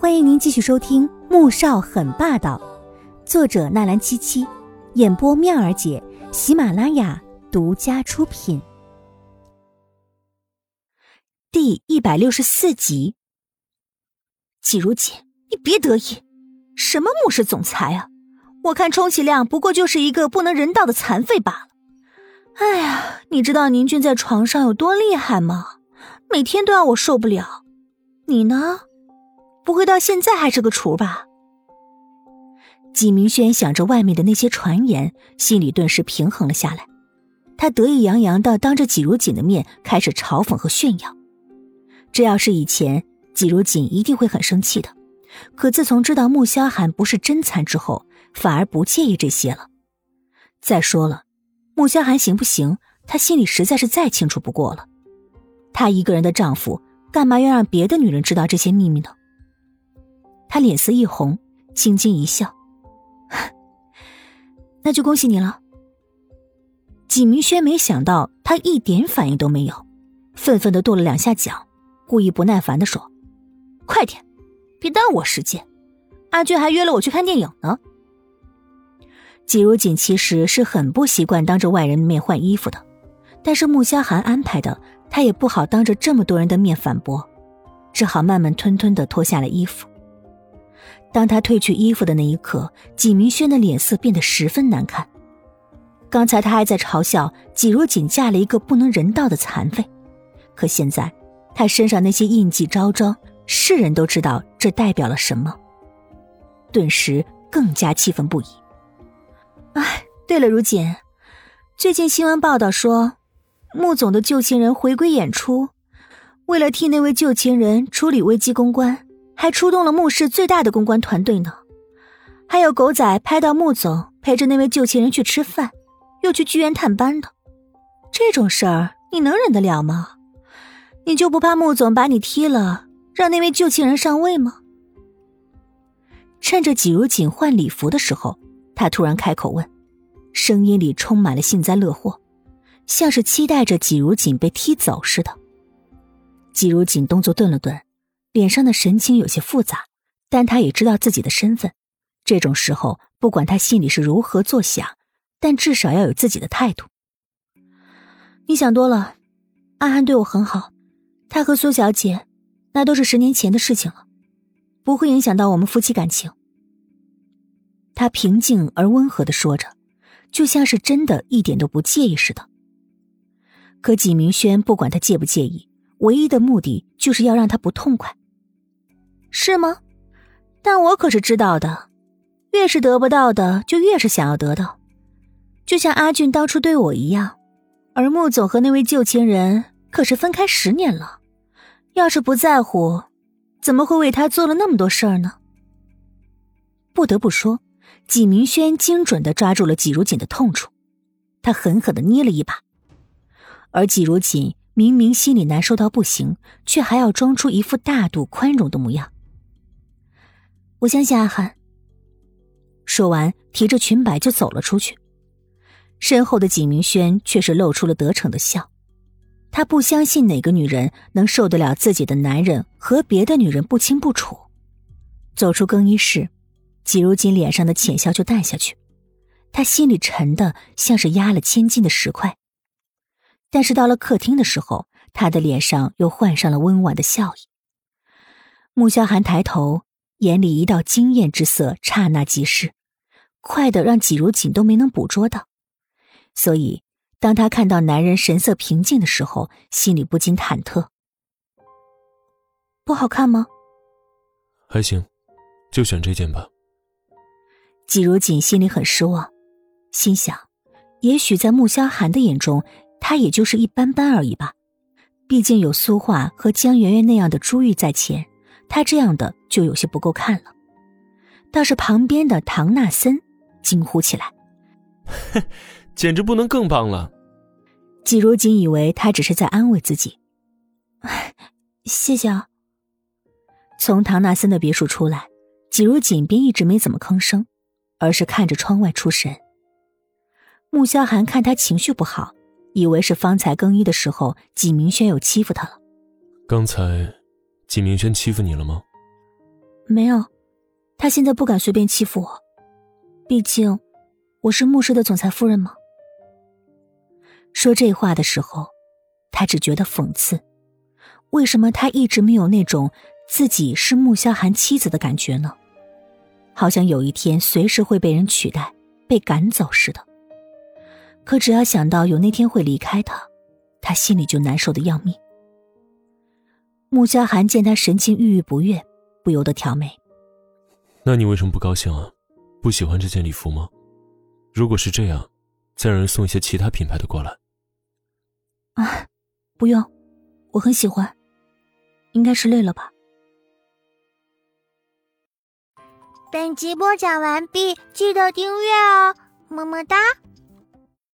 欢迎您继续收听《穆少很霸道》，作者纳兰七七，演播妙儿姐，喜马拉雅独家出品。第一百六十四集。季如锦，你别得意，什么穆氏总裁啊？我看充其量不过就是一个不能人道的残废罢了。哎呀，你知道宁俊在床上有多厉害吗？每天都要我受不了。你呢？不会到现在还是个雏吧？纪明轩想着外面的那些传言，心里顿时平衡了下来。他得意洋洋的当着纪如锦的面开始嘲讽和炫耀。这要是以前，纪如锦一定会很生气的。可自从知道穆萧寒不是真残之后，反而不介意这些了。再说了，穆萧寒行不行，他心里实在是再清楚不过了。他一个人的丈夫，干嘛要让别的女人知道这些秘密呢？他脸色一红，轻轻一笑：“ 那就恭喜你了。”纪明轩没想到他一点反应都没有，愤愤的跺了两下脚，故意不耐烦的说：“快点，别耽误我时间。阿俊还约了我去看电影呢。”季如锦其实是很不习惯当着外人的面换衣服的，但是穆萧寒安排的，他也不好当着这么多人的面反驳，只好慢慢吞吞的脱下了衣服。当他褪去衣服的那一刻，纪明轩的脸色变得十分难看。刚才他还在嘲笑纪如锦嫁了一个不能人道的残废，可现在他身上那些印记昭昭，世人都知道这代表了什么，顿时更加气愤不已。哎，对了，如锦，最近新闻报道说，穆总的旧情人回归演出，为了替那位旧情人处理危机公关。还出动了穆氏最大的公关团队呢，还有狗仔拍到穆总陪着那位旧情人去吃饭，又去剧院探班的，这种事儿你能忍得了吗？你就不怕穆总把你踢了，让那位旧情人上位吗？趁着季如锦换礼服的时候，他突然开口问，声音里充满了幸灾乐祸，像是期待着季如锦被踢走似的。季如锦动作顿了顿。脸上的神情有些复杂，但他也知道自己的身份。这种时候，不管他心里是如何作想，但至少要有自己的态度。你想多了，阿汉对我很好，他和苏小姐，那都是十年前的事情了，不会影响到我们夫妻感情。他平静而温和的说着，就像是真的一点都不介意似的。可纪明轩不管他介不介意，唯一的目的就是要让他不痛快。是吗？但我可是知道的，越是得不到的，就越是想要得到，就像阿俊当初对我一样。而穆总和那位旧情人可是分开十年了，要是不在乎，怎么会为他做了那么多事儿呢？不得不说，纪明轩精准的抓住了纪如锦的痛处，他狠狠的捏了一把，而纪如锦明明心里难受到不行，却还要装出一副大度宽容的模样。我相信阿寒。说完，提着裙摆就走了出去。身后的景明轩却是露出了得逞的笑。他不相信哪个女人能受得了自己的男人和别的女人不清不楚。走出更衣室，季如锦脸上的浅笑就淡下去，他心里沉的像是压了千斤的石块。但是到了客厅的时候，他的脸上又换上了温婉的笑意。穆萧寒抬头。眼里一道惊艳之色，刹那即逝，快的让季如锦都没能捕捉到。所以，当他看到男人神色平静的时候，心里不禁忐忑。不好看吗？还行，就选这件吧。季如锦心里很失望，心想，也许在穆萧寒的眼中，他也就是一般般而已吧。毕竟有苏画和江媛媛那样的珠玉在前。他这样的就有些不够看了，倒是旁边的唐纳森惊呼起来：“简直不能更棒了！”季如锦以为他只是在安慰自己，“谢谢啊。”从唐纳森的别墅出来，季如锦便一直没怎么吭声，而是看着窗外出神。穆萧寒看他情绪不好，以为是方才更衣的时候季明轩又欺负他了。刚才。季明轩欺负你了吗？没有，他现在不敢随便欺负我，毕竟我是牧师的总裁夫人嘛。说这话的时候，他只觉得讽刺。为什么他一直没有那种自己是穆萧寒妻子的感觉呢？好像有一天随时会被人取代、被赶走似的。可只要想到有那天会离开他，他心里就难受的要命。穆萧寒见他神情郁郁不悦，不由得挑眉：“那你为什么不高兴啊？不喜欢这件礼服吗？如果是这样，再让人送一些其他品牌的过来。”啊，不用，我很喜欢。应该是累了吧。本集播讲完毕，记得订阅哦，么么哒。